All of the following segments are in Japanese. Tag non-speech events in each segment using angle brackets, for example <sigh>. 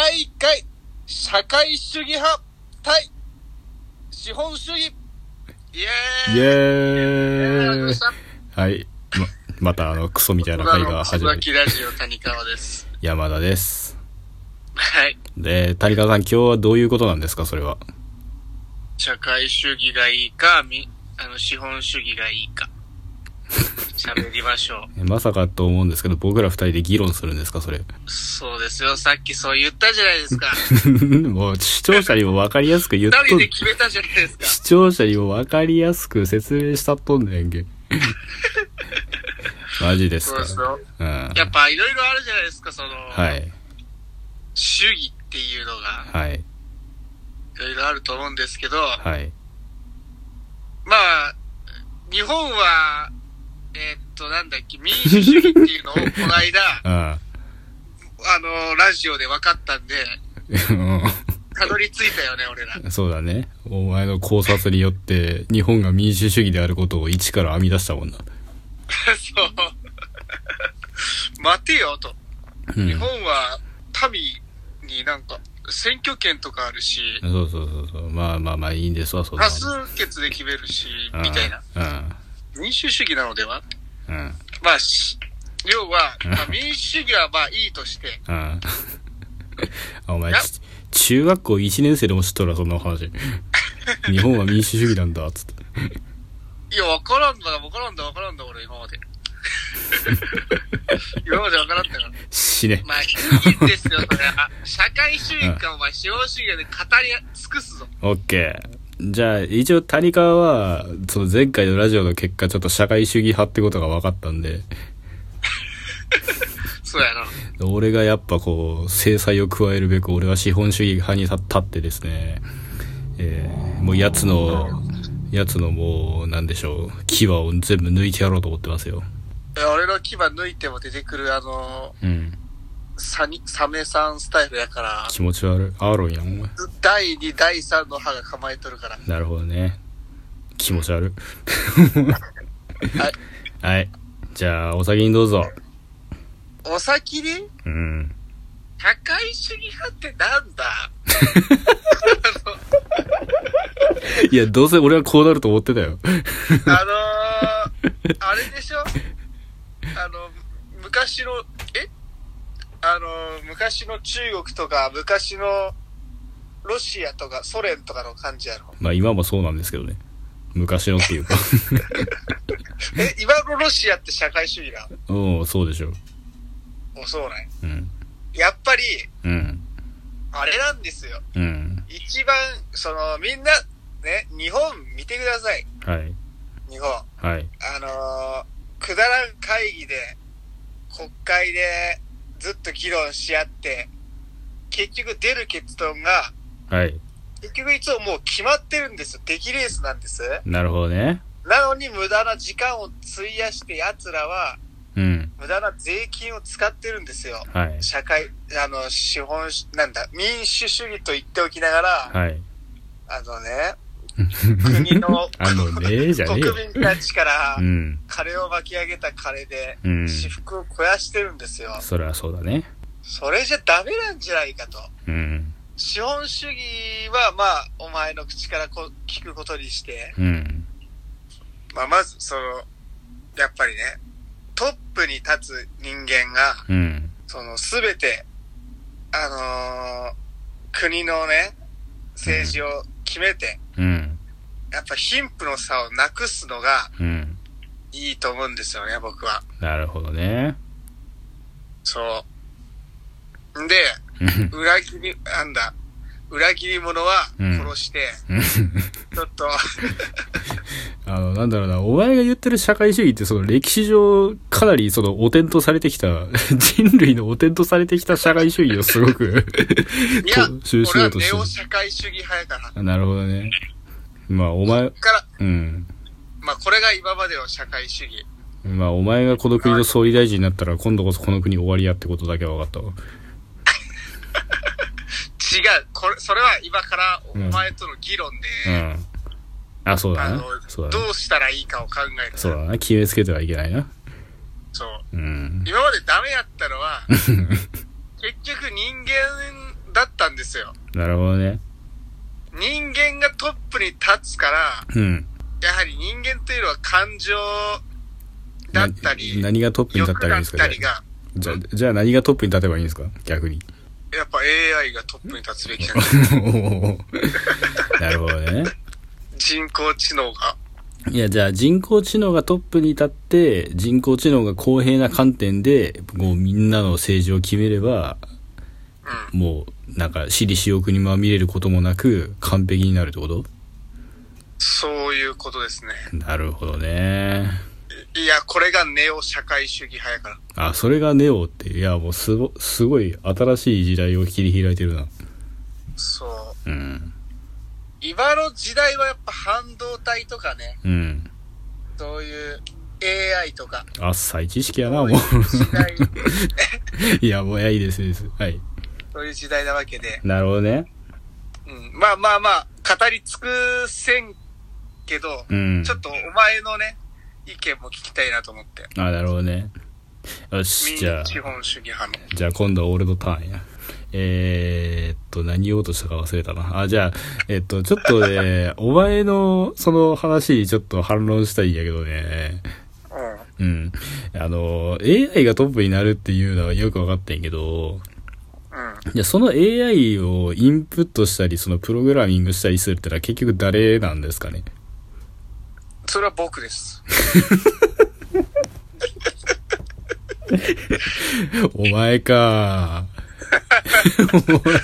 第1回、社会主義派対資本主義。イエーイイエえーイーはい。ま、またあの、クソみたいな回が始まり、椿ラジオ谷川です。山田です。はい。で、谷川さん今日はどういうことなんですか、それは。社会主義がいいか、み、あの、資本主義がいいか。喋りましょえまさかと思うんですけど、僕ら二人で議論するんですか、それ。う。そうですよ。さっきそう言ったじゃないですか。<laughs> もう、視聴者にも分かりやすく言っと二人で決めたじゃないですか。視聴者にも分かりやすく説明したっとんねんけ。<laughs> マジですかそうそう。うん。やっぱいろいろあるじゃないですか、その、はい。主義っていうのが、はい。いろいろあると思うんですけど、はい。まあ、日本は、えーっと、なんだっけ、民主主義っていうのを、この間、あ <laughs> あの、ラジオで分かったんで、あ。たどり着いたよね、俺ら。うんそうだね。お前の考察によって、日本が民主主義であることを一から編み出したもんな。そう。<laughs> 待てよ、と。うん。日本は、民になんか、選挙権とかあるし、そうそうそうそう。まあまあまあいいんですわ、そ多数決で決めるし、みたいな。。うん。民主主義なのでは？うん。まあ、し要は、うんまあ、民主主義はまあいいとして、うん。あ <laughs> お前中学校1年生でも知っとるわ、そんな話。<laughs> 日本は民主主義なんだ、つって。いや、わからんだ、わからんだ、わからんだ、俺、今まで。<laughs> 今までわからんだから。死ね。まあ、いいんですよ、それは。社会主義か、お前、資本主義で語り尽くすぞ。オッケー。じゃあ、一応、谷川は、その前回のラジオの結果、ちょっと社会主義派ってことが分かったんで、そうやな。俺がやっぱこう、制裁を加えるべく、俺は資本主義派に立ってですね、えー、もう奴の、奴のもう、なんでしょう、牙を全部抜いてやろうと思ってますよ。俺の牙抜いても出てくる、あの、うん。サニ、サメさんスタイルやから、気持ち悪い。アーロンやん、お前。第2、第3の歯が構えとるから。なるほどね。気持ち悪い。はい。はい。じゃあ、お先にどうぞ。お先に？うん。社会主義派ってなんだ？<laughs> いや、どうせ俺はこうなると思ってたよ。あのー、あれでしょ？あの、昔の、え？あのー、昔の中国とか、昔のロシアとかソ連とかの感じやろ。まあ今もそうなんですけどね。昔のっていうか。<laughs> え、今のロシアって社会主義なうん、そうでしょう。のそうなんやうん。やっぱり、うん。あれなんですよ。うん。一番、その、みんな、ね、日本見てください。はい。日本。はい。あのーくだらん会議で、国会でずっと議論し合って、結局出る結論が、はい。結局いつももう決まってるんですよ。出来レースなんです。なるほどね。なのに無駄な時間を費やして奴らは、うん。無駄な税金を使ってるんですよ。はい。社会、あの、資本主、なんだ、民主主義と言っておきながら、はい。あのね、国の <laughs> あのねじゃねえよ国民たちからうん。金を巻き上げた金で、うん。私服を肥やしてるんですよ。それはそうだね。それじゃダメなんじゃないかと。うん。資本主義は、まあ、お前の口からこ聞くことにして、うん。まあ、まず、その、やっぱりね、トップに立つ人間が、うん。その、すべて、あのー国のね、政治を決めて、うん。やっぱ貧富の差をなくすのがうん。いいと思うんですよね、僕は。なるほどね。そう。んで、うん裏切り、なんだ、裏切り者はうん殺して、ちょっと、あの、なんだろうな、お前が言ってる社会主義ってその歴史上かなりそのお天とされてきた、<laughs> 人類のお天とされてきた社会主義をすごくいや、踏襲し俺はようとしてるネオ社会主義派やから。なるほどね。まあ、お前、から、うん。まあこれが今までの社会主義。まあ、お前がこの国の総理大臣になったら、今度こそこの国終わりやってことだけは分かったわ。<laughs> 違う。これ、それは今からお前との議論で、うん。あ、そうだな。そうだな。どうしたらいいかを考える。そうだな。決めつけてはいけないな。そう。うん。今までダメやったのは、<laughs> 結局人間だったんですよ。なるほどね。人間がトップに立つから、うん。やはり人間というのは感情だったり、な何がトップに立ったらいいんですか？欲だったりが、じゃあ、じゃあ何がトップに立てばいいんですか？逆に。やっぱ AI がトップに立つべきじゃない。<laughs> なるほどね。人工知能が。いや、じゃあ人工知能がトップに立って、人工知能が公平な観点で、もうみんなの政治を決めれば、うん。もう、なんか、私利私欲にまみれることもなく、完璧になるってこと？そういうことですね。なるほどね。いや、これがネオ社会主義派やから。あ、それがネオって、いや、もうすご、すごい新しい時代を切り開いてるな。そう。うん。今の時代はやっぱ半導体とかね、うん。そういう AI とか、あっさい知識やな、もそう <laughs> いや、もう、いや、いいです、いいです。はい。そういう時代なわけで、なるほどね。うん、まあまあまあ、語り尽くせんけど、うん。ちょっとお前のね、意見も聞きたいなと思って。あ、なるほどね。よし、じゃあ民、資本主義派の。じゃあ今度は俺のターンや。えー、っと、何言おうとしたか忘れたな。あ、じゃあ、えっと、ちょっとね、<laughs> お前のその話にちょっと反論したいんやけどね。うん。うん。あの、AI がトップになるっていうのはよくわかったんやけど、うん。じゃあその AI をインプットしたり、そのプログラミングしたりするってのは結局誰なんですかね？それは僕です。<laughs> お前か。<laughs> 僕、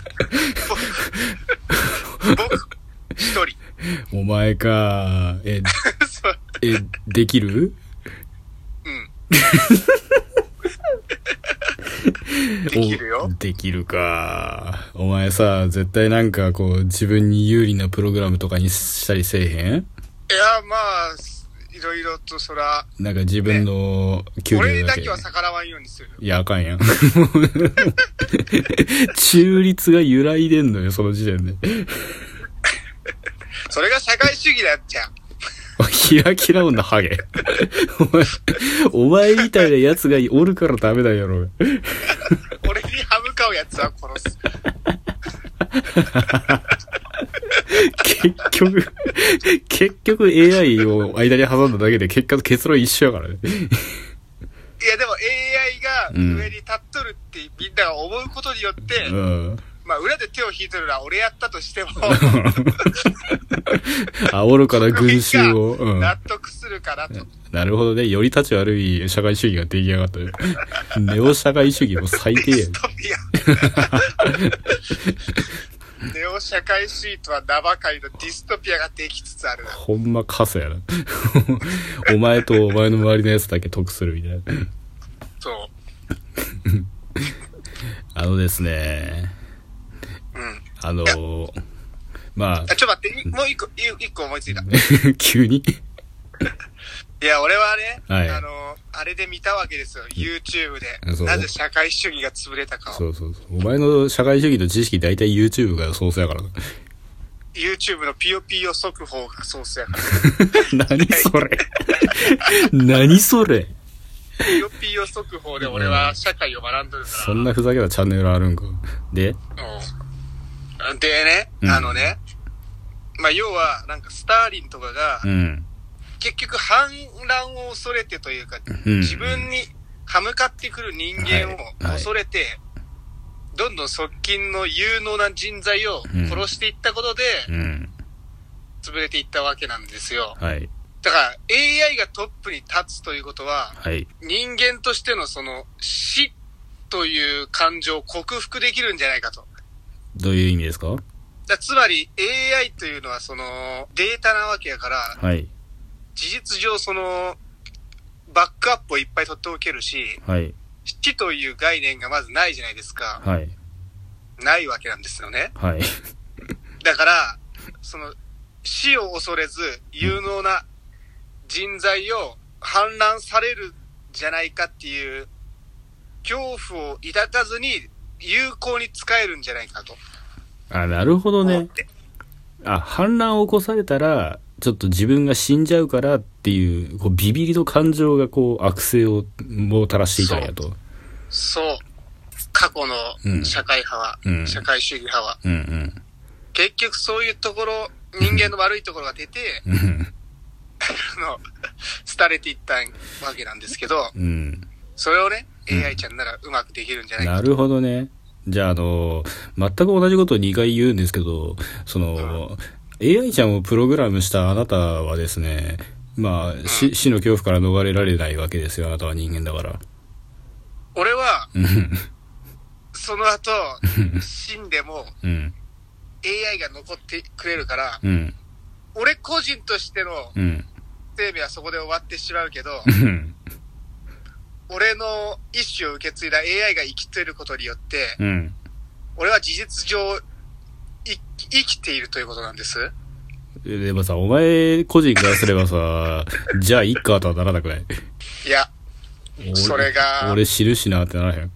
一人。お前か。え、え、できるうん。できるよ。できるか。お前さ、絶対なんかこう、自分に有利なプログラムとかにしたりせえへんいや、まあ、ろいろとそら、なんか自分の給俺料だけ。だけは逆らわんようにする。いや、あかんやん。<laughs> 中立が揺らいでんのよ、その時点で。それが社会主義だっちゃん。キラキラ女ハゲ。お前、お前みたいなやつがおるからダメだよ、ろ。<laughs> 俺に歯向かうやつは殺す。結局、結局 AI を間に挟んだだけで結果結論一緒やからね。いや、でも AI が上に立っとるってみんなが思うことによって、うん。まあ裏で手を引いてるのは俺やったとしても、煽るから群衆を。うん。納得するかなと。なるほどね。より立ち悪い社会主義が出来上がったよ。ネオ社会主義も最低や。ネオ社会主義とは名ばかりのディストピアができつつあるな。ほんまカスやな。<laughs> お前とお前の周りのやつだけ得するみたいな。そう。<laughs> あのですね。うん。あのまあ、ちょっと待って、いもう一個、い一個思いついた。<laughs> 急に？や、俺はね、はいあの、あれで見たわけですよ。YouTube で。なぜ社会主義が潰れたかを。そうそうそう。お前の社会主義と知識大体 YouTube がソースやからな。YouTube のピヨピヨ速報がソースやから。<laughs> 何それ <laughs> 何それピヨピヨ速報で俺は社会を学んどるから。そんなふざけたチャンネルあるんか。で？うん。でね、うんあのね、まあ、要は、なんかスターリンとかがう、ん。結局反乱を恐れてというか、うん。自分に歯向かってくる人間を恐れて、どんどん側近の有能な人材を殺していったことで、うん。潰れていったわけなんですよ。はい。だから AI がトップに立つということは、はい。人間としてのその死という感情を克服できるんじゃないかと。どういう意味ですか？だつまり AI というのはそのデータなわけやから、はい。事実上そのバックアップをいっぱい取っておけるし、はい。死という概念がまずないじゃないですか。はい。ないわけなんですよね。はい。だから、その死を恐れず有能な人材を反乱されるんじゃないかっていう恐怖を抱かずに有効に使えるんじゃないかとあ、なるほどね。あ、反乱を起こされたら、ちょっと自分が死んじゃうからっていう、こう、ビビりの感情がこう、悪性をもたらしていたんやと。そう。過去うんの社会派は、うん社会主義派は。うん結局そういうところ、人間の悪いところが出て、うん。うん。あの、廃れていったわけなんですけど、うん。それをね、うん AI ちゃんならうまくできるんじゃないかなるほどね。じゃあ、あの、全く同じことを2回言うんですけど、その、AI ちゃんをプログラムしたあなたはですね、まあ、死死の恐怖から逃れられないわけですよ。あなたは人間だから。俺は、うん。その後、死んでもうん。AI が残ってくれるから、うん。俺個人としてのうん。生命はそこで終わってしまうけど、うん。俺の意思を受け継いだ AI が生きていることによって、うん。俺は事実上、い生きているということなんです？でもさ、お前個人からすればさ、<laughs> じゃあ、いっかとはならなくない？いや、俺それが俺知るしなってならへん？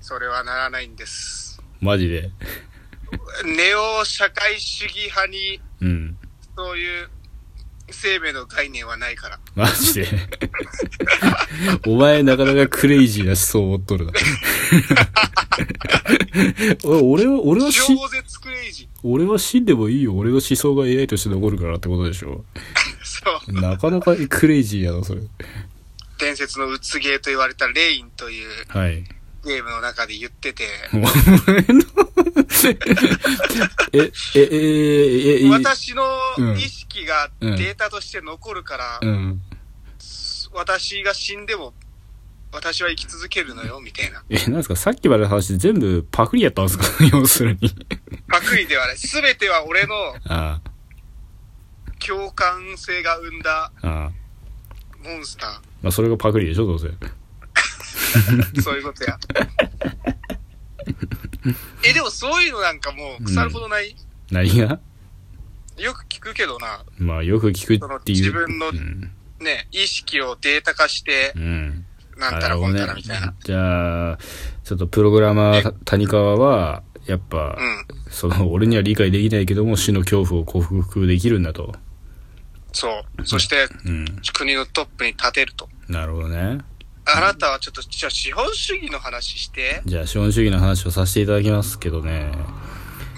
それはならないんです。マジで？ネオ社会主義派に、うん。そういう生命の概念はないから。マジで？<laughs> お前なかなかクレイジーな思想を持っとるな。<laughs> お俺は、俺はし、超絶クレイジ俺は死んでもいいよ。俺の思想が AI として残るからってことでしょ？ー。そう。なかなかクレイジーやな、それ。伝説のうつゲーと言われたレインというはい。ゲームの中で言ってて、お前のえ、え、え、え、え、私のうん意識がうんデータとして残るから、うん。私が死んでも、私は生き続けるのよ、みたいな。え、なんですか？さっきまでの話全部パクリやったんですか？<laughs> 要するに。パクリではない。すべては俺のあ共感性が生んだあ、ああ。モンスタまあ、それがパクリでしょ、どうせ。ー。<laughs> そういうことや。え、でもそういうのなんかもう腐るほどない、何がよく聞くけどな。まあ、よく聞くっていう。自分のうん。ね、意識をデータ化してう、ん。なんたらこんたらみたいな。じゃあ、ちょっとプログラマー、た谷川は、やっぱ、うん。その、俺には理解できないけども、死の恐怖を克服できるんだと。そう。そして、うん。国のトップに立てると。なるほどね。あなたはちょっと、じゃあ資本主義の話して。じゃあ、資本主義の話をさせていただきますけどね。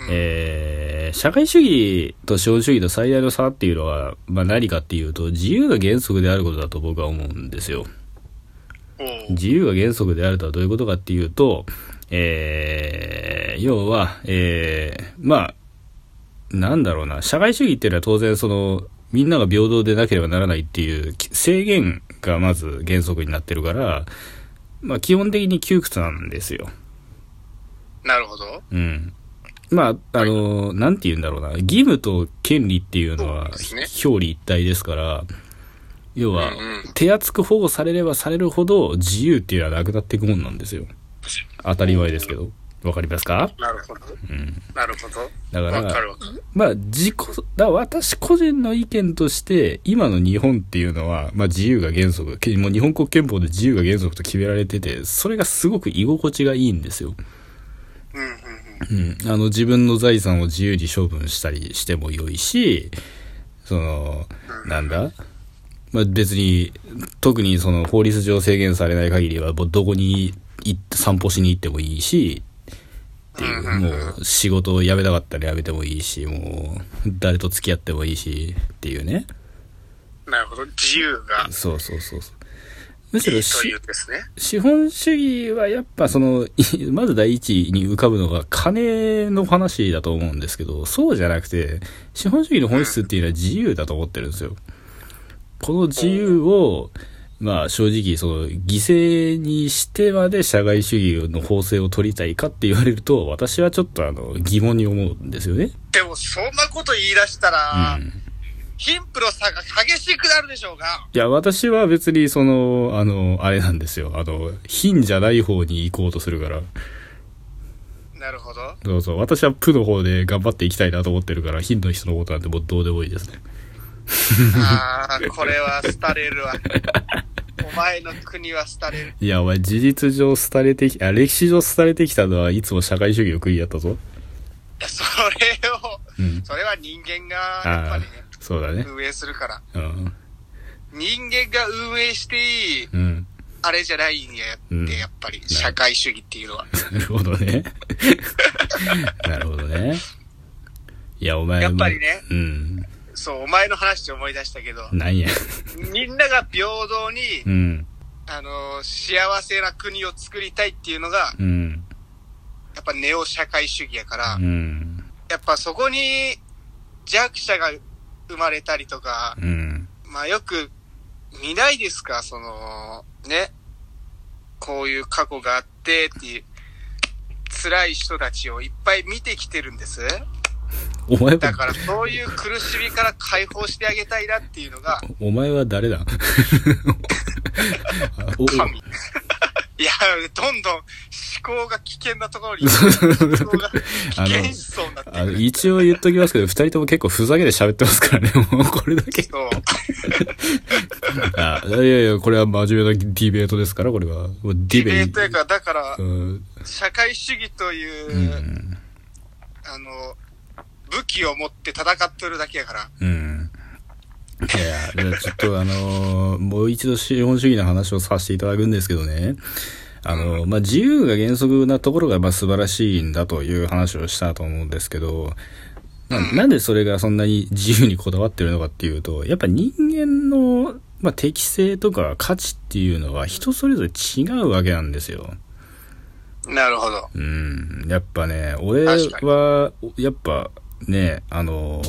えー、社会主義と資本主義の最大の差っていうのは、まあ何かっていうと、自由が原則であることだと僕は思うんですよ。自由が原則であるとはどういうことかっていうと、えー、要は、えー、まあ、なんだろうな、社会主義っていうのは当然その、みんなが平等でなければならないっていうき制限がまず原則になってるから、まあ基本的に窮屈なんですよ。なるほど。うん。まあ、あの、なんて言うんだろうな、義務と権利っていうのは表裏一体ですから、要は手厚く保護されればされるほど自由っていうのはなくなっていくもんなんですよ。当たり前ですけど。わかりますか？なるほど。うん。なるほど。だか、らかる。まあ、自己、だ私個人の意見として、今の日本っていうのは、まあ自由が原則、けもう日本国憲法で自由が原則と決められてて、それがすごく居心地がいいんですよ。うん。あの、自分の財産を自由に処分したりしても良いし、その、なんだ？まあ別に、特にその法律上制限されない限りは、もうどこに行って散歩しに行ってもいいし、っていう、もう仕事を辞めたかったら辞めてもいいし、もう誰と付き合ってもいいし、っていうね。なるほど。自由がそうそうそうそう。むしろしね。資本主義はやっぱその、<laughs> いまず第一に浮かぶのが金の話だと思うんですけど、そうじゃなくて、資本主義の本質っていうのは自由だと思ってるんですよ。この自由を、まあ正直その犠牲にしてまで社会主義の法制を取りたいかって言われると、私はちょっとあの疑問に思うんですよね。でも、そんなこと言い出したうら、ん。貧富の差が激しくなるでしょうが。いや、私は別にその、あの、あれなんですよ。あの、貧じゃない方に行こうとするから。なるほど。そうそう。私はプの方で頑張っていきたいなと思ってるから、貧の人のことなんてもうどうでもいいですね。ああ、これは廃れるわ。お前の国は廃れる。<laughs> いや、お前事実上廃れてき、あ、歴史上廃れてきたのはいつも社会主義の国やったぞ。い <laughs> やそれを、うん。それは人間が、やっぱりね、、そうだね。運営するから。うん。人間が運営していいうん。あれじゃないんやって、うんやっぱり、社会主義っていうのは。なるほどね。<laughs> なるほどね。いや、お前やっぱりねうん。そう、お前の話で思い出したけど、なんや。みんなが平等に、うん。あの、幸せな国を作りたいっていうのが、うん。やっぱネオ社会主義やから、うん。やっぱそこに弱者が生まれたりとか、うん。まあよく見ないですか、その、ね、こういう過去があってっていう、辛い人たちをいっぱい見てきてるんです。お前は、だからそういう苦しみから解放してあげたいなっていうのが、お前は誰だ？<laughs> お神。いや、どんどん思考が危険なところに、<laughs> 思考が危険思想になってあの、る。一応言っときますけど、二人とも結構ふざけて喋ってますからね、<laughs> もうこれだけ。そう。<laughs> あいやいや、これは真面目なディベートですから、これは。デディィベーベートやから、だからう、ん。社会主義という、うん。あの、武器を持って戦ってるだけやから。うん。いや、じゃあちょっとあのーもう一度資本主義の話をさせていただくんですけどね。あのーまあ、自由が原則なところがまあ素晴らしいんだという話をしたと思うんですけど、ななんでそれがそんなに自由にこだわってるのかっていうと、やっぱ人間の、まあ、適性とか価値っていうのは人それぞれ違うわけなんですよ。なるほど。うん。やっぱね、俺は、やっぱね、あの、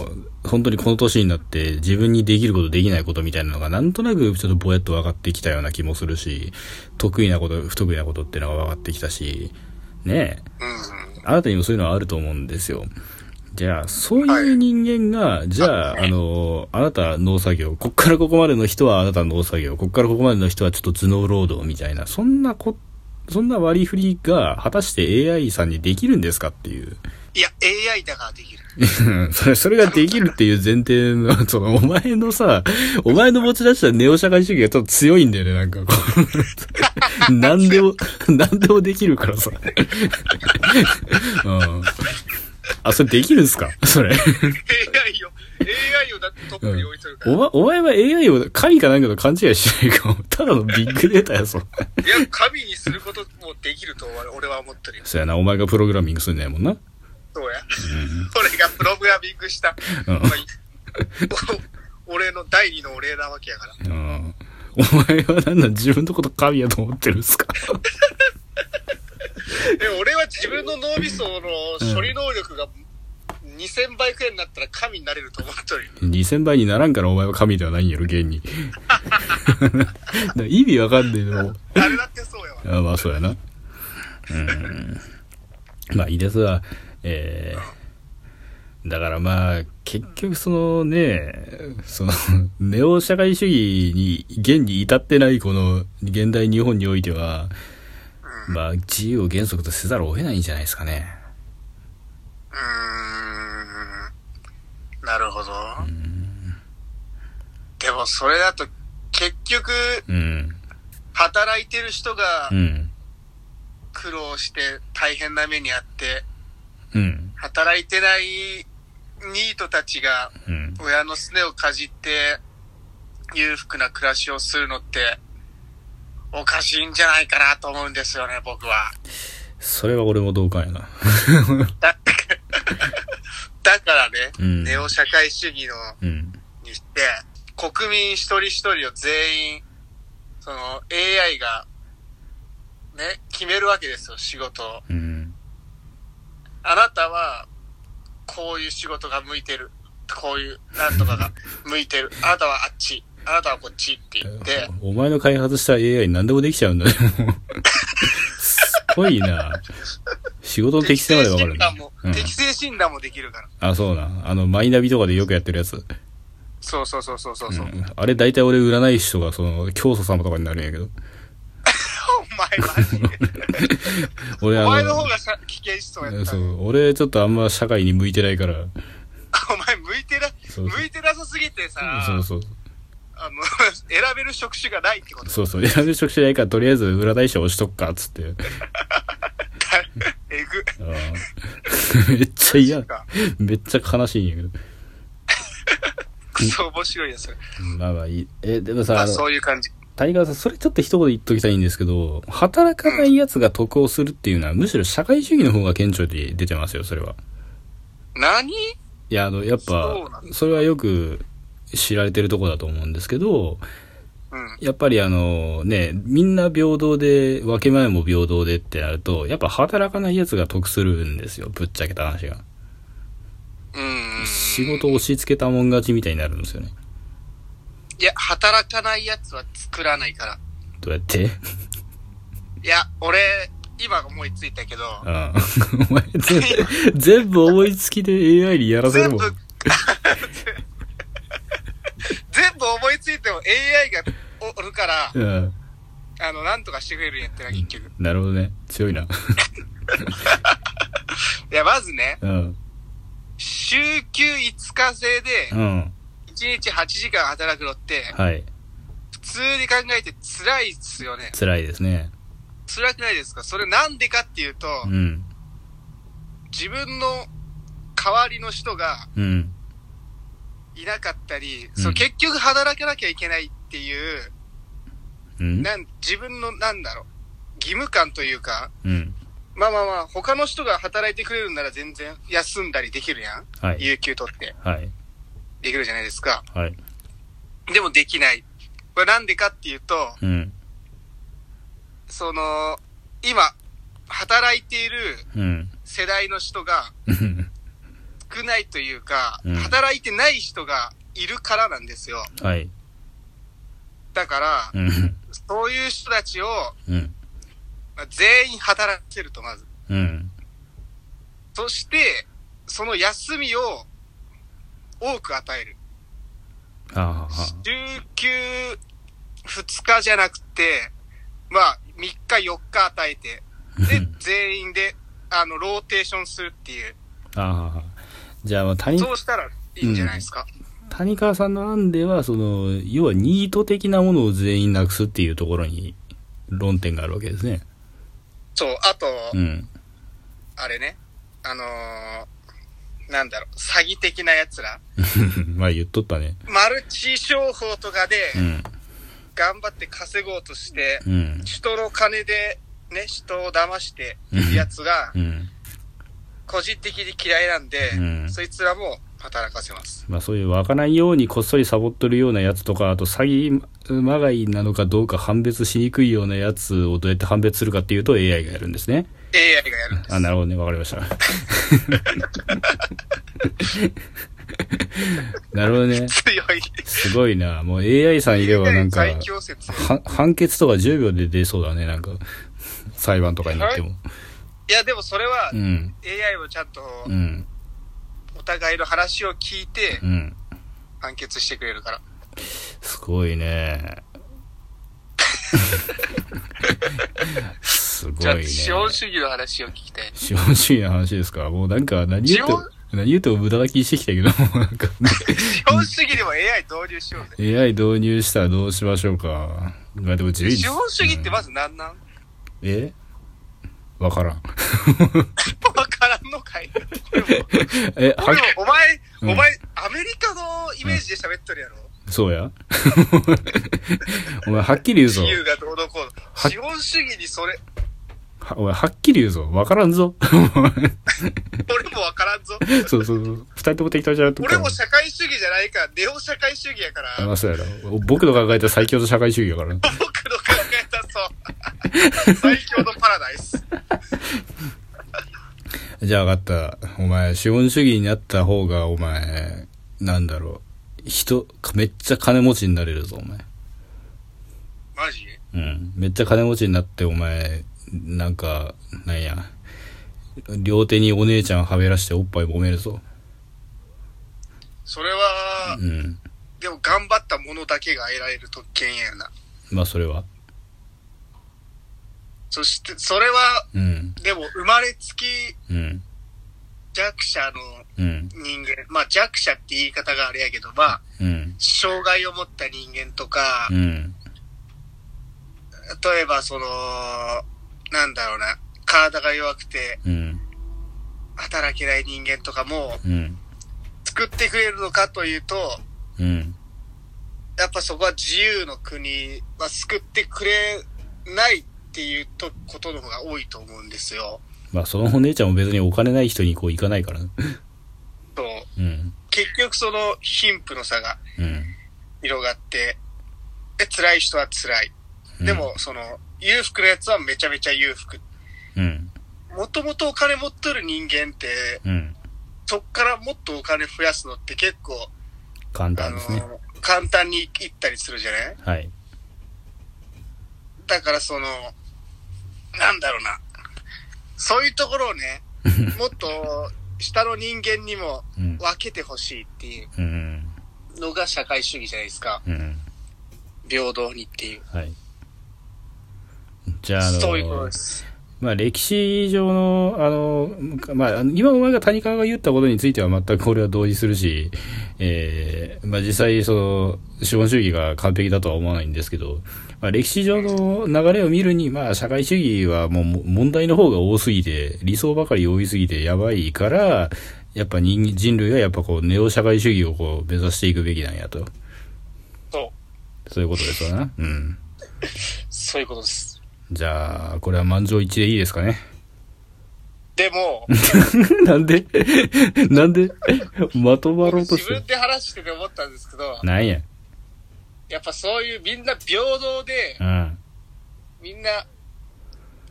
本当にこの年になって自分にできることできないことみたいなのがなんとなくちょっとぼやっと分かってきたような気もするし、得意なこと、不得意なことっていうのが分かってきたし、ねうん。あなたにもそういうのはあると思うんですよ。じゃあ、そういう人間が、じゃあ、あの、あなた農作業、こっからここまでの人はあなた農作業、こっからここまでの人はちょっと頭脳労働みたいな、そんなこ、そんな割り振りが果たして AI さんにできるんですかっていう。いや、AI だからできる。<laughs> それ、それができるっていう前提の、その、お前のさ、お前の持ち出したネオ社会主義がちょっと強いんだよね、なんかこう。<laughs> 何でも、何でもできるからさ。うん。あ、それできるんすか？それ。<laughs> AI を、AI をだってトップに置いとるから。お前、お前は AI を神かなんかと勘違いしないかも。<laughs> ただのビッグデータやぞ。いや、神にすることもできると俺は思ってるよ。そうやな、お前がプログラミングすんねやもんな。そうや。<laughs> 俺がプログラミングした、うん <laughs> 俺の第二のお礼なわけやから。うん。お前はなんだ、自分のこと神やと思ってるんすか？でも俺は自分の脳みその処理能力が2000倍くらいになったら神になれると思ってるよ。2000倍にならんからお前は神ではないんやろ、現に。<laughs> 意味わかんねえの。誰だってそうやわ。あまあ、そうやな。うん。まあ、いいですわ。えー、だからまあ、結局そのね、その、ネオ社会主義に、現に至ってないこの現代日本においては、まあ、自由を原則とせざるを得ないんじゃないですかね。うーん。なるほど。でもそれだと結局、うん。働いてる人がうん。苦労して大変な目にあって、うん。働いてないニートたちがうん。親のすねをかじって裕福な暮らしをするのっておかしいんじゃないかなと思うんですよね、僕は。それは俺も同感やな。<laughs> だだからね、うんネオ社会主義のうん。にして、国民一人一人を全員、その AI が、ね、決めるわけですよ、仕事を。うん。あなたは、こういう仕事が向いてる。こういう、なんとかが <laughs> 向いてる。あなたはあっち。あなたはこっちって言って、お前の開発した AI 何でもできちゃうんだね。も <laughs> うすごいな。仕事の適性までわかる適正診断も、うん適正診断もできるから。あ、そうな。あの、マイナビとかでよくやってるやつ。そうそうそうそうそう。ううんあれ大体俺占い師とか、その、教祖様とかになるんやけど。お前マジで。<laughs> 俺あお前の方の、がさ危険しそうやったそ。う、俺ちょっとあんま社会に向いてないから。お前向いてな、そう向いてなさすぎてさ、そうそう。あの、<laughs> 選べる職種がないってこと。そうそう。選ぶ職種ないから、とりあえず占い師押しとくか、つって。<laughs> えぐ。<laughs> めっちゃ嫌。めっちゃ悲しいんやけど。くそ面白いやつ。まあまあいい。え、でもさ、まあそういう感じ。谷川さん、それちょっと一言言っときたいんですけど、働かない奴が得をするっていうのは、むしろ社会主義の方が顕著で出てますよ、それは。何？いや、あの、やっぱ、それはよく知られてるとこだと思うんですけど、うん。やっぱりあの、ね、みんな平等で、分け前も平等でってなると、やっぱ働かない奴が得するんですよ、ぶっちゃけた話が。うん。仕事を押し付けたもん勝ちみたいになるんですよね。いや、働かないやつは作らないから。どうやって？いや、俺、今思いついたけど、うん。<laughs> お前、全部、全部思いつきで AI にやらせるもん。、全部思いついても AI がおるから、うん。あの、なんとかしてくれるんやってな、結局。なるほどね。強いな。<laughs> いや、まずね、うん。週休5日制でう、ん。1日8時間働くのって、はい。普通に考えて辛いっすよね。辛いですね。辛くないですか？それなんでかっていうと、うん。自分の代わりの人がうん。いなかったり、うんそう結局働かなきゃいけないっていう、うん。なん自分のなんだろう、義務感というか、うん。まあまあまあ、他の人が働いてくれるんなら全然休んだりできるやん。はい。有給取ってはい。できるじゃないですか。はい。でもできない。これなんでかっていうと、うん。その、今、働いているうん。世代の人がうん少ないというか、うん働いてない人がいるからなんですよ。はい。だから、うん。そういう人たちを、うん。まあ全員働かせると、まず。うん。そして、その休みを多く与える。はあ、はあ、週休2日じゃなくて、まあ、3日4日与えて、で、全員で、あの、ローテーションするっていう。ああ、はあ。じゃあ、まあ、谷、そうしたらいいんじゃないですか？谷川さんの案では、その、要はニート的なものを全員なくすっていうところに論点があるわけですね。そう、あと、うん。あれね、あのーなんだろう、詐欺的な奴ら。<laughs> まあ言っとったね。マルチ商法とかでうん。頑張って稼ごうとして、うん。人の金でね、人を騙している奴がうん。個人的に嫌いなんで、うんそいつらも働かせます。まあそういう湧かないようにこっそりサボっとるようなやつとか、あと詐欺まがいなのかどうか判別しにくいようなやつをどうやって判別するかっていうと AI がやるんですね。AI がやるんです。あ、なるほどね。わかりました。<laughs> なるほどね。<laughs> 強い。すごいな。もう AI さんいればなんか、判決とか10秒で出そうだね。なんか、裁判とかになっても。いや、でもそれはう、ん。AI もちゃんとうん。お互いの話を聞いてうん。判決してくれるから。すごいね。<laughs> すごじゃあ、いね。資本主義の話を聞きたい。資本主義の話ですか？もうなんか何言っても資、何言っても無駄な気してきたけど、もうなんか、資本主義でも AI 導入しようぜ。AI 導入したらどうしましょうか。まあでも11資本主義ってまず何なんえ？わからん。わからんのかい <laughs> え、はお前、うんお前、アメリカのイメージで喋っとるやろそうや <laughs> お前はっきり言うぞ自。由がどうのこうの。は資本主義にそれ、はお前はっきり言うぞ。わからんぞ。<laughs> 俺もわからんぞ。そうそうそう。二人とも適当じゃなくて俺も社会主義じゃないから、ネオ社会主義やから、まあそうやろ。僕の考えた最強の社会主義やから。僕の考そう。最強のパラダイス。じゃあ分かった。お前、資本主義になった方が、お前、なんだろう。人、めっちゃ金持ちになれるぞ、お前。マジ？うん。めっちゃ金持ちになって、お前、なんか、なんや。両手にお姉ちゃんはべらしておっぱい揉めるぞ。それはう、ん。でも頑張ったものだけが得られる特権やな。まあ、それは。そして、それは、うん。でも生まれつきうん。弱者のうん。人間、まあ弱者って言い方があれやけど、まあ、うん。障害を持った人間とかう、ん。例えばその、なんだろうな、体が弱くてうん。働けない人間とかもうん。作ってくれるのかというと、うん。やっぱそこは自由の国は救ってくれないっていうとことの方が多いと思うんですよ。まあ、そのお姉ちゃんも別にお金ない人にこう行かないからね。そう。うん。結局その貧富の差がうん。広がって、で、辛い人は辛い。うんで、も、その、裕福なやつはめちゃめちゃ裕福。うん。もともとお金持っとる人間って、うん。そっからもっとお金増やすのって結構、簡あ単ですね。の、簡単にいったりするじゃない？はい。だからその、なんだろうな。そういうところをね、もっと下の人間にもうん。分けてほしいっていううん。のが社会主義じゃないですか。うん。平等にっていう。はい。じゃあ、あの、そういうことです。まあ歴史上の、あの、まあ、今お前が谷川が言ったことについては全く俺は同意するし、えーまあ実際その、資本主義が完璧だとは思わないんですけど、まあ歴史上の流れを見るに、まあ社会主義はもうも問題の方が多すぎて、理想ばかり多いすぎてやばいから、やっぱ人人類はやっぱこうネオ社会主義をこう目指していくべきなんやと。そう。そういうことですわな。うん。そういうことです。じゃあ、これは満場一致でいいですかね。でも、<laughs> なんで？<laughs> なんで？<laughs> まとまろうとして自分で話してて思ったんですけど、なんや。やっぱそういうみんな平等でう、ん。みんな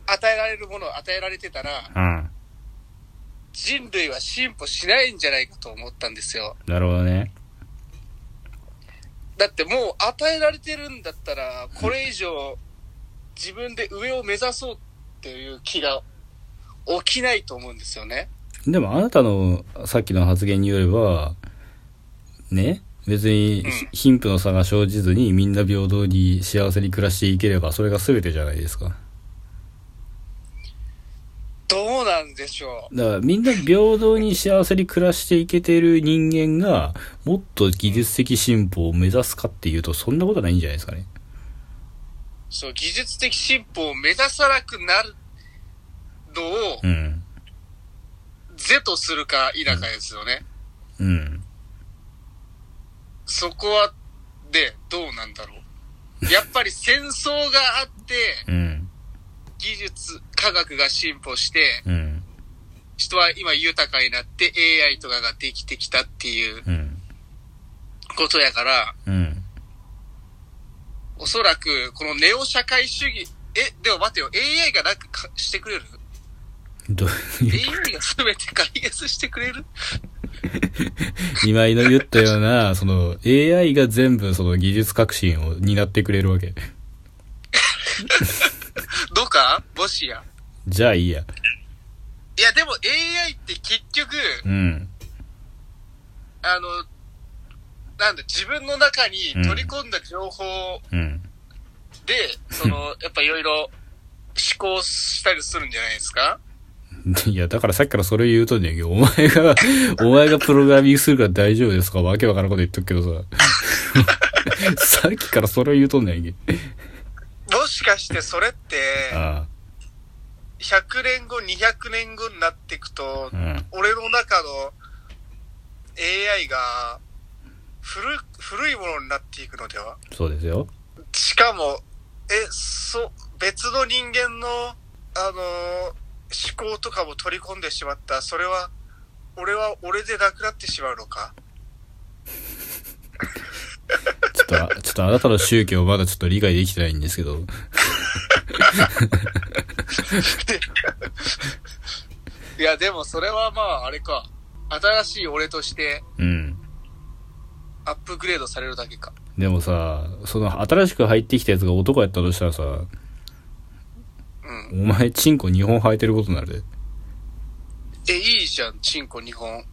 与えられるものを与えられてたら、うん。人類は進歩しないんじゃないかと思ったんですよ。なるほどね。だってもう与えられてるんだったら、これ以上自分で上を目指そうっていう気が起きないと思うんですよね。でもあなたのさっきの発言によれば、ね、別にうん貧富の差が生じずにみんな平等に幸せに暮らしていければそれが全てじゃないですか。どうなんでしょだからみんな平等に幸せに暮らしていけてる人間がもっと技術的進歩を目指すかっていうとそんなことないんじゃないですかね。う。そう、技術的進歩を目指さなくなるのをう、ん。是とするか否かですよね。うん。そこは、で、どうなんだろう。やっぱり戦争があって、うん。技術、科学が進歩して、うん。人は今豊かになって AI とかができてきたっていううん。ことやから、うん。おそらく、このネオ社会主義、え、でも待てよ、AI がなんかかしてくれる？どういう ?AI が全て解決してくれる？<laughs> 今井の言ったような、その AI が全部その技術革新を担ってくれるわけ。<laughs> どうか？もしや。じゃあいいや。いや、でも AI って結局、うん。あの、なんだ、自分の中に取り込んだ情報うん。で、その、やっぱいろいろ思考したりするんじゃないですか？<laughs> いや、だからさっきからそれ言うとんねんけど、お前が、<laughs> お前がプログラミングするから大丈夫ですか？わけわからんこと言っとくけどさ。<laughs> さっきからそれ言うとんねんけど。もしかしてそれって、あ100年後、200年後になっていくとあ。う、ん。俺の中の AI が古古いものになっていくのでは？そうですよ。しかも、え、そ、別の人間の、あのー思考とかも取り込んでしまった。それは、俺は俺でなくなってしまうのか？ちょっとあ、ちょっとあなたの宗教まだちょっと理解できてないんですけど。<laughs> いや、でもそれはまあ、あれか。新しい俺としてうん。アップグレードされるだけか。でもさ、その新しく入ってきたやつが男やったとしたらさ、うん。お前チンコ2本生えてることになるで。え、いいじゃん、チンコ2本。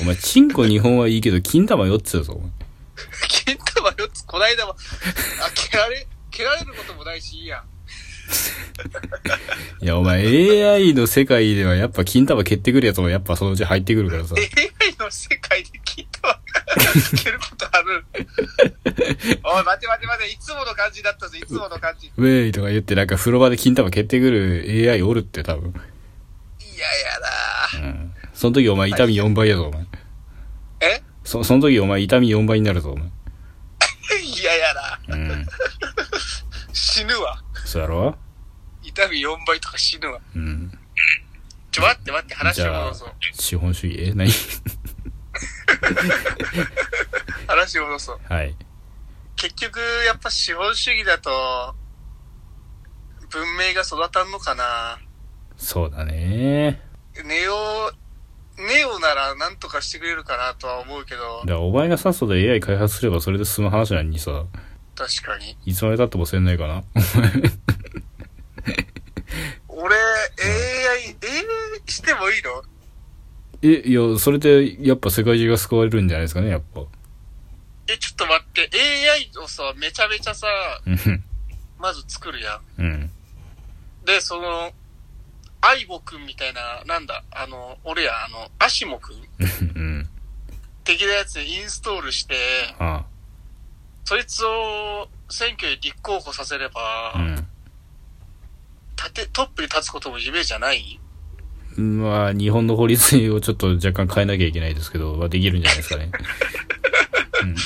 お前チンコ2本はいいけど、金玉4つだぞ、お前。<laughs> 金玉4つ、こないだも、あ、蹴られ、蹴られることもないし、いいやん。<laughs> いや、お前 AI の世界ではやっぱ金玉蹴ってくるやつもやっぱそのうち入ってくるからさ。<laughs> AI の世界で金玉が蹴ることある。おい、待て待て待て、いつもの感じだったぞ、いつもの感じ。ウェイとか言ってなんか風呂場で金玉蹴ってくる AI おるって多分。いややだうん。その時お前痛み4倍やぞ、お前。え？そ、その時お前痛み4倍になるぞ、お前。いやうん。死ぬわ。そうやろ？痛み4倍とか死ぬわ。うん。ちょ、待って待って、話を戻そう。、資本主義？え何？話を戻そう。はい。結局、やっぱ資本主義だと、文明が育たんのかな。そうだね。ネオ、ネオなら何とかしてくれるかなとは思うけどだお前がさっさと AI 開発すればそれで済む話なのにさ、確かに。いつまで経ってもせんないかな。俺、AI、AI してもいいのえ、いや、それでやっぱ世界中が救われるんじゃないですかね、やっぱ。え、ちょっと待って、AI をさ、めちゃめちゃさ、うん。まず作るやん。うん。で、その、アイボくんみたいな、なんだ、あの、俺や、あの、アシモくんうん。的なやつインストールして、あそいつを選挙に立候補させれば、あ。うん。立て、トップに立つことも夢じゃないまあ、日本の法律をちょっと若干変えなきゃいけないですけど、まあ、できるんじゃないですかね。うん。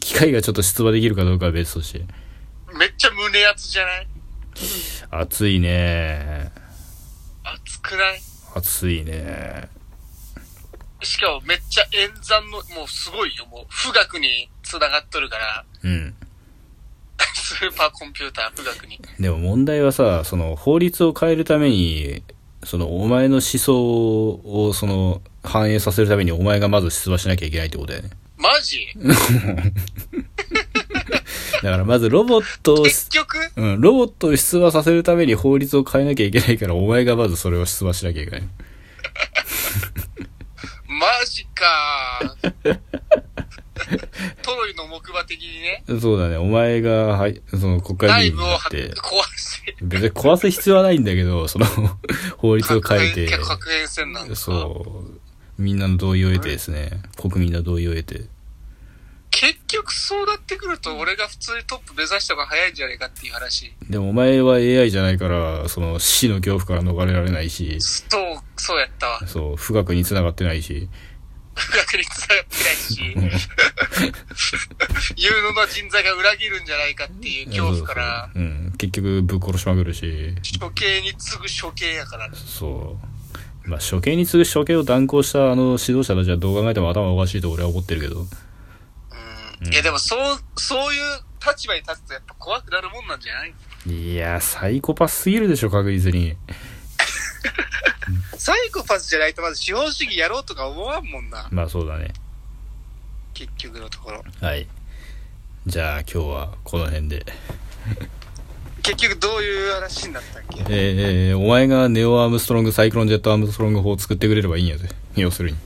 機械がちょっと出馬できるかどうかは別として。めっちゃ胸熱じゃない？暑いね。熱くない？暑いね。しかもめっちゃ演算の、もうすごいよ、もう、富岳に繋がっとるから、うん。<laughs> スーパーコンピューター富岳に。でも問題はさ、その法律を変えるために、そのお前の思想をその反映させるためにお前がまず出馬しなきゃいけないってことだよね。マジ？<laughs> だからまずロボットを、結局？うん、ロボットを出馬させるために法律を変えなきゃいけないからお前がまずそれを出馬しなきゃいけない。マジか。トロイの木馬的にね、そうだね、お前が、はい、その国会議員になって、壊して、別に壊す必要はないんだけど、その <laughs> 法律を変えて、核核変戦なんそう、みんなの同意を得てですね、国民の同意を得て、結局そうなってくると、俺が普通にトップ目指した方が早いんじゃないかっていう話。でもお前は AI じゃないから、その死の恐怖から逃れられないし、そう、そうやったわ。そう、富岳に繋がってないし、富岳に繋がってないし、有能な人材が裏切るんじゃないかっていう恐怖から、そうそううん、結局ぶっ殺しまくるし、処刑に次ぐ処刑やからね。そう。まあ、処刑に次ぐ処刑を断行したあの指導者たちはどう考えても頭おかしいと俺は思ってるけど、うん。いや、でもそう、そういう立場に立つとやっぱ怖くなるもんなんじゃない？いや、サイコパスすぎるでしょ、確実に。サイコパスじゃないとまず資本主義やろうとか思わんもんな。まあそうだね。結局のところ。はい。じゃあ今日はこの辺で。結局どういう話になったっけ？えー、お前がネオアームストロング、サイクロンジェットアームストロング法を作ってくれればいいんやぜ。要するに。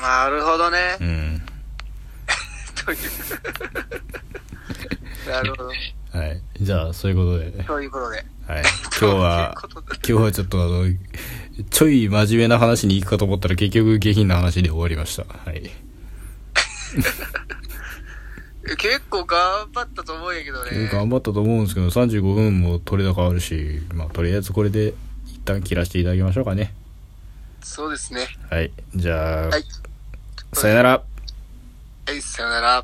なるほどねう。ん。<laughs> という。<laughs> なるほど。はい。じゃあ、そういうことで。ということで。はい。今日は、<laughs> 今日はちょっとあの、ちょい真面目な話に行くかと思ったら結局下品な話で終わりました。はい。<laughs> 結構頑張ったと思うんやけどね。頑張ったと思うんですけど、35分も取れ高あるし、まあ、とりあえずこれで一旦切らせていただきましょうかね。そうですね。はい。じゃあ、はい。さよなら。はい、さよなら。